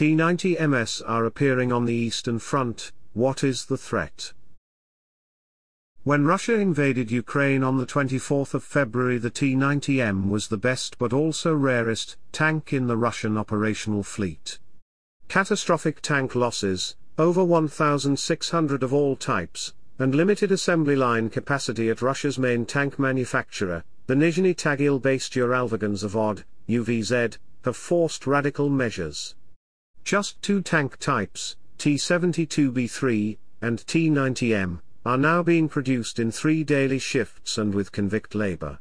T-90MS are appearing on the Eastern Front, what is the threat? When Russia invaded Ukraine on the 24th of February the T-90M was the best but also rarest tank in the Russian operational fleet. Catastrophic tank losses, over 1,600 of all types, and limited assembly line capacity at Russia's main tank manufacturer, the Nizhny Tagil-based Uralvagonzavod, UVZ, have forced radical measures. Just two tank types, T-72B3 and T-90M, are now being produced in three daily shifts and with convict labor.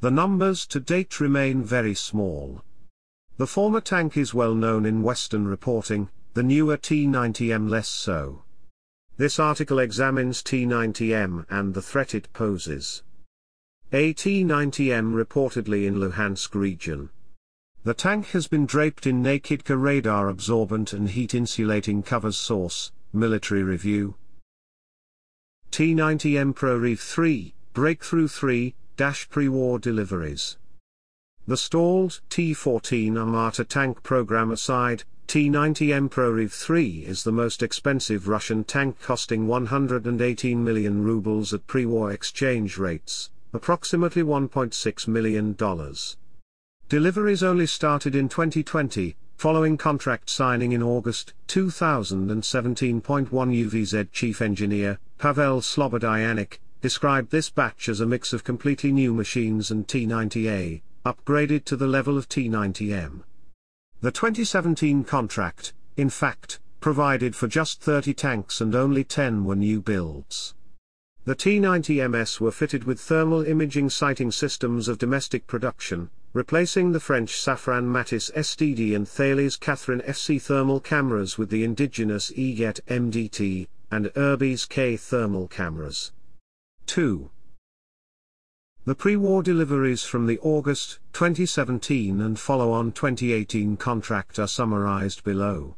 The numbers to date remain very small. The former tank is well known in Western reporting, the newer T-90M less so. This article examines T-90M and the threat it poses. A T-90M reportedly in Luhansk region. The tank has been draped in Nakidka radar absorbent and heat insulating covers source, military review, T-90M Proryv 3, Breakthrough 3, Dash pre-war deliveries. The stalled T-14 Armata tank program aside, T-90M Proryv 3 is the most expensive Russian tank costing 118 million rubles at pre-war exchange rates, approximately $1.6 million. Deliveries only started in 2020, following contract signing in August 2017. One UVZ chief engineer, Pavel Slobodyanik, described this batch as a mix of completely new machines and T90A, upgraded to the level of T90M. The 2017 contract, in fact, provided for just 30 tanks and only 10 were new builds. The T90MS were fitted with thermal imaging sighting systems of domestic production, replacing the French Safran Matis STD and Thales Catherine FC thermal cameras with the indigenous EGET MDT, and Urbis K thermal cameras. 2. The pre-war deliveries from the August 2017 and follow-on 2018 contract are summarized below.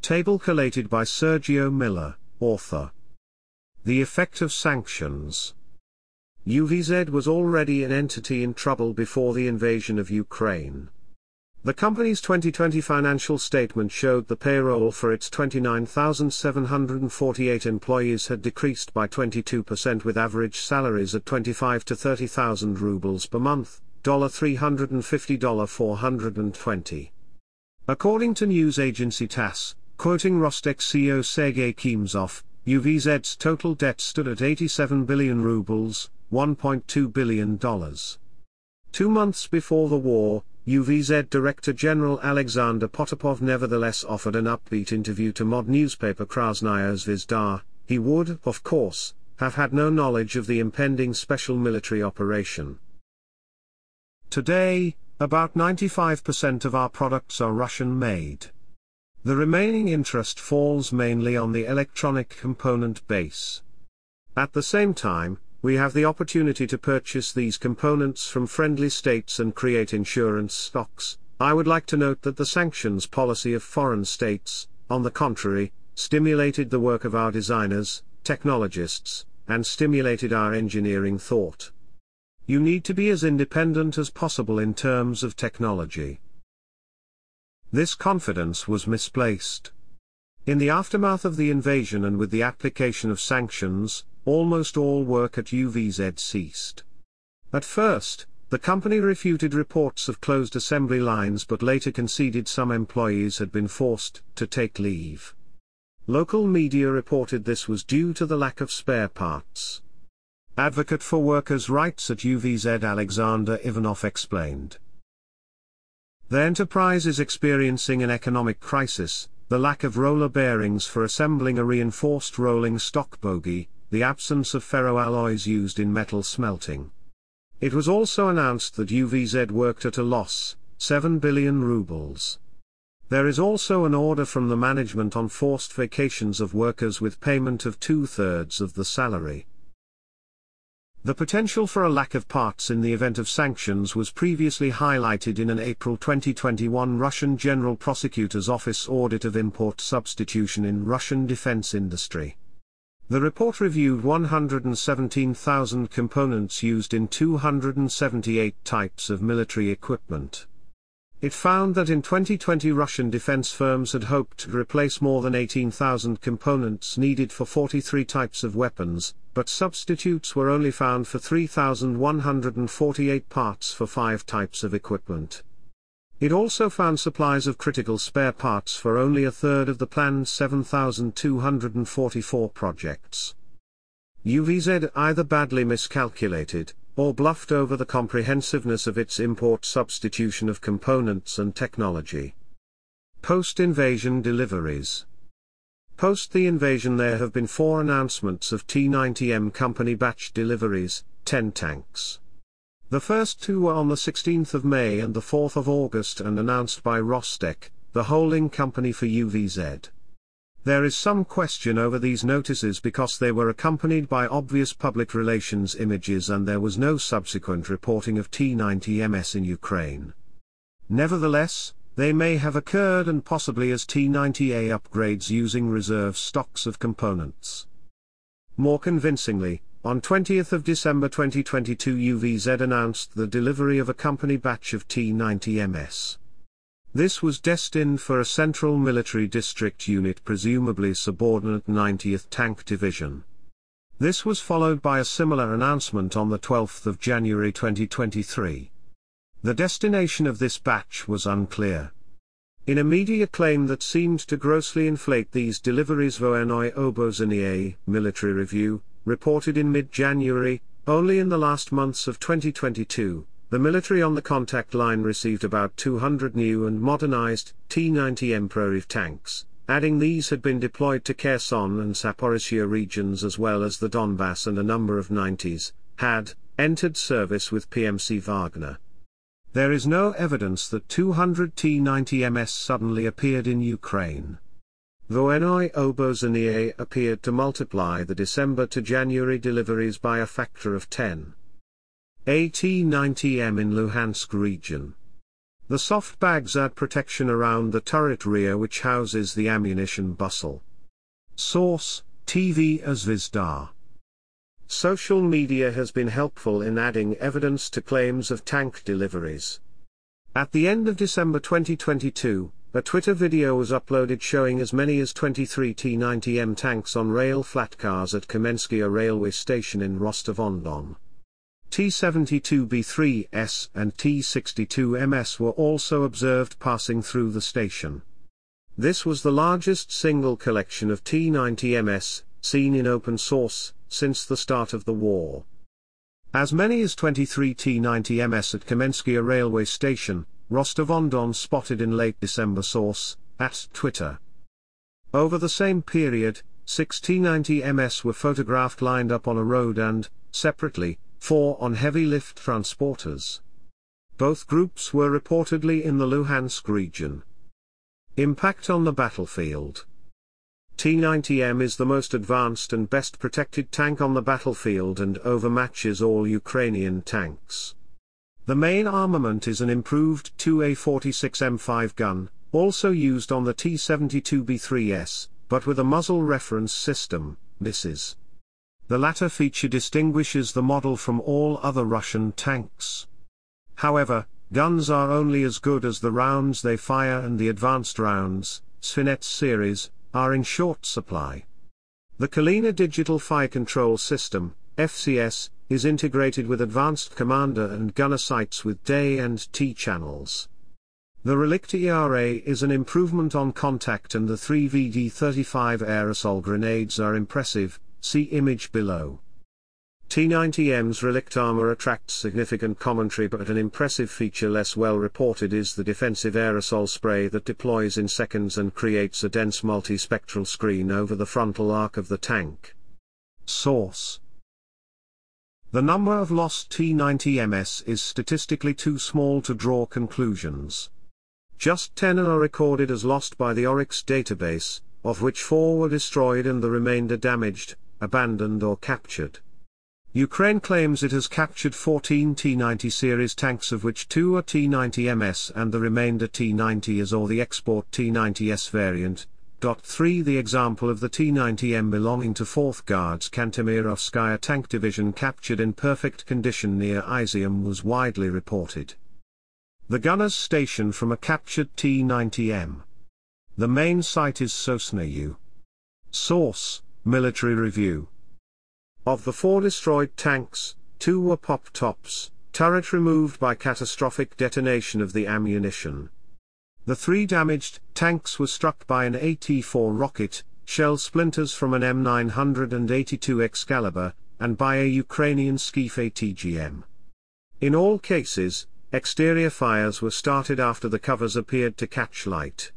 Table collated by Sergio Miller, author. The effect of sanctions. UVZ was already an entity in trouble before the invasion of Ukraine. The company's 2020 financial statement showed the payroll for its 29,748 employees had decreased by 22% with average salaries at 25 to 30,000 rubles per month, $350 420. According to news agency TASS, quoting Rostec CEO Sergei Chemezov, UVZ's total debt stood at 87 billion rubles, $1.2 billion. Two months before the war, UVZ Director General Alexander Potapov nevertheless offered an upbeat interview to mod newspaper Krasnaya Zvezda. He would, of course, have had no knowledge of the impending special military operation. Today, about 95% of our products are Russian made. The remaining interest falls mainly on the electronic component base. At the same time, we have the opportunity to purchase these components from friendly states and create insurance stocks. I would like to note that the sanctions policy of foreign states, on the contrary, stimulated the work of our designers, technologists, and stimulated our engineering thought. You need to be as independent as possible in terms of technology. This confidence was misplaced. In the aftermath of the invasion and with the application of sanctions, almost all work at UVZ ceased. At first, the company refuted reports of closed assembly lines but later conceded some employees had been forced to take leave. Local media reported this was due to the lack of spare parts. Advocate for workers' rights at UVZ Alexander Ivanov explained. The enterprise is experiencing an economic crisis, the lack of roller bearings for assembling a reinforced rolling stock bogie, the absence of ferroalloys used in metal smelting. It was also announced that UVZ worked at a loss, 7 billion rubles. There is also an order from the management on forced vacations of workers with payment of two-thirds of the salary. The potential for a lack of parts in the event of sanctions was previously highlighted in an April 2021 Russian General Prosecutor's Office audit of import substitution in Russian defense industry. The report reviewed 117,000 components used in 278 types of military equipment. It found that in 2020 Russian defense firms had hoped to replace more than 18,000 components needed for 43 types of weapons, but substitutes were only found for 3,148 parts for five types of equipment. It also found supplies of critical spare parts for only a third of the planned 7,244 projects. UVZ either badly miscalculated, or bluffed over the comprehensiveness of its import substitution of components and technology. Post-invasion deliveries Post the invasion there have been four announcements of T-90M company batch deliveries, 10 tanks. The first two were on the 16th of May and the 4th of August and announced by Rostec, the holding company for UVZ. There is some question over these notices because they were accompanied by obvious public relations images and there was no subsequent reporting of T-90MS in Ukraine. Nevertheless, they may have occurred and possibly as T-90A upgrades using reserve stocks of components. More convincingly, on 20th of December 2022 UVZ announced the delivery of a company batch of T-90MS. This was destined for a central military district unit presumably subordinate 90th Tank Division. This was followed by a similar announcement on the 12th of January 2023. The destination of this batch was unclear. In a media claim that seemed to grossly inflate these deliveries Voennoye Obozreniye, Military Review, reported in mid-January, only in the last months of 2022, the military on the contact line received about 200 new and modernized T-90M Proryv tanks, adding these had been deployed to Kherson and Zaporizhia regions as well as the Donbass and a number of 90s, had, entered service with PMC Wagner. There is no evidence that 200 T-90MS suddenly appeared in Ukraine. Voennoye Obozreniye appeared to multiply the December to January deliveries by a factor of 10. AT-90M in Luhansk region. The soft bags add protection around the turret rear which houses the ammunition bustle. Source, TV Zvezda. Social media has been helpful in adding evidence to claims of tank deliveries. At the end of December 2022, a Twitter video was uploaded showing as many as 23 T-90M tanks on rail flat cars at Kamenskia railway station in Rostov-on-Don. T-72B3S and T-62MS were also observed passing through the station. This was the largest single collection of T-90MS, seen in open source, since the start of the war. As many as 23 T-90MS at Kamenskia railway station, Rostov-on-Don spotted in late December source, at Twitter. Over the same period, six T-90MS were photographed lined up on a road and, separately, four on heavy lift transporters. Both groups were reportedly in the Luhansk region. Impact on the battlefield T-90M is the most advanced and best protected tank on the battlefield and overmatches all Ukrainian tanks. The main armament is an improved 2A46M5 gun, also used on the T-72B3S, but with a muzzle reference system, MISS. The latter feature distinguishes the model from all other Russian tanks. However, guns are only as good as the rounds they fire and the advanced rounds, Svinets series, are in short supply. The Kalina Digital Fire Control System, FCS, is integrated with advanced commander and gunner sights with day and T channels. The Relikt ERA is an improvement on contact and the 3VD35 aerosol grenades are impressive, see image below. T-90M's Relikt armor attracts significant commentary but an impressive feature less well reported is the defensive aerosol spray that deploys in seconds and creates a dense multispectral screen over the frontal arc of the tank. Source The number of lost T-90MS is statistically too small to draw conclusions. Just 10 are recorded as lost by the Oryx database, of which 4 were destroyed and the remainder damaged, abandoned or captured. Ukraine claims it has captured 14 T-90 series tanks of which two are T-90MS and the remainder T-90s or the export T-90S variant. 3 The example of the T-90M belonging to 4th Guards Kantemirovskaya tank division captured in perfect condition near Izium was widely reported. The gunner's station from a captured T-90M. The main site is Sosna-U. Source, Military Review. Of the four destroyed tanks, two were pop-tops, turret removed by catastrophic detonation of the ammunition. The three damaged tanks were struck by an AT-4 rocket, shell splinters from an M982 Excalibur, and by a Ukrainian Skif ATGM. In all cases, exterior fires were started after the covers appeared to catch light.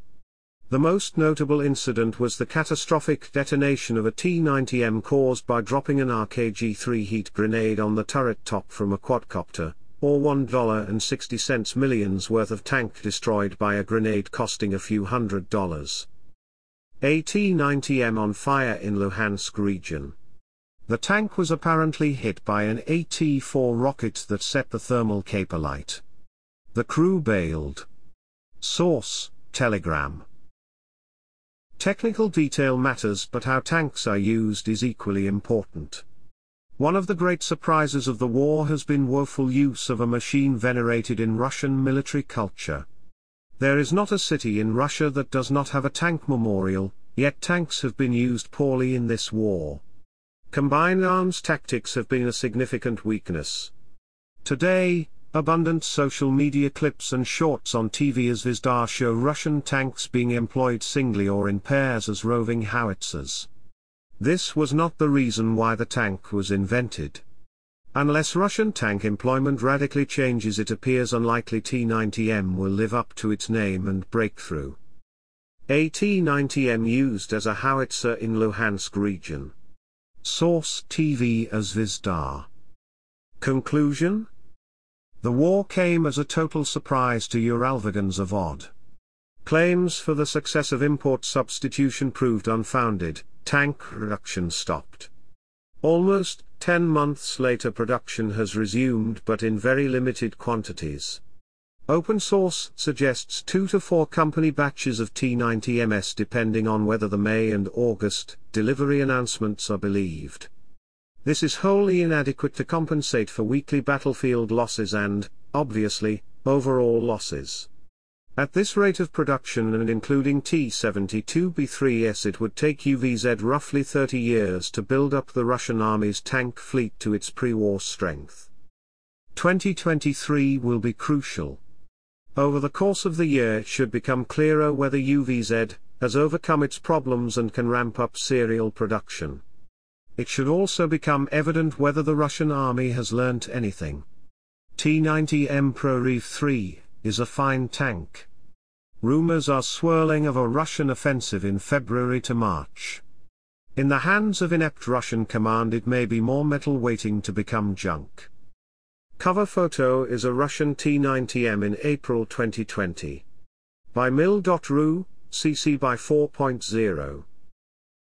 The most notable incident was the catastrophic detonation of a T-90M caused by dropping an RKG-3 heat grenade on the turret top from a quadcopter, or $1.60 millions worth of tank destroyed by a grenade costing a few hundred dollars. AT-90M on fire in Luhansk region. The tank was apparently hit by an AT-4 rocket that set the thermal cape alight. The crew bailed. Source, Telegram. Technical detail matters but how tanks are used is equally important. One of the great surprises of the war has been woeful use of a machine venerated in Russian military culture. There is not a city in Russia that does not have a tank memorial, yet tanks have been used poorly in this war. Combined arms tactics have been a significant weakness. Today, abundant social media clips and shorts on TV as Zvezda show Russian tanks being employed singly or in pairs as roving howitzers. This was not the reason why the tank was invented. Unless Russian tank employment radically changes it appears unlikely T-90M will live up to its name and breakthrough. A T-90M used as a howitzer in Luhansk region. Source TV as Zvezda. Conclusion? The war came as a total surprise to Uralvagon's Zavod. Claims for the success of import substitution proved unfounded, tank production stopped. Almost 10 months later production has resumed but in very limited quantities. Open source suggests 2 to 4 company batches of T90MS depending on whether the May and August delivery announcements are believed. This is wholly inadequate to compensate for weekly battlefield losses and, obviously, overall losses. At this rate of production and including T-72B3S it would take UVZ roughly 30 years to build up the Russian army's tank fleet to its pre-war strength. 2023 will be crucial. Over the course of the year it should become clearer whether UVZ has overcome its problems and can ramp up serial production. It should also become evident whether the Russian army has learnt anything. T-90M Proryv 3 is a fine tank. Rumors are swirling of a Russian offensive in February to March. In the hands of inept Russian command it may be more metal waiting to become junk. Cover photo is a Russian T-90M in April 2020. By mil.ru, cc by 4.0.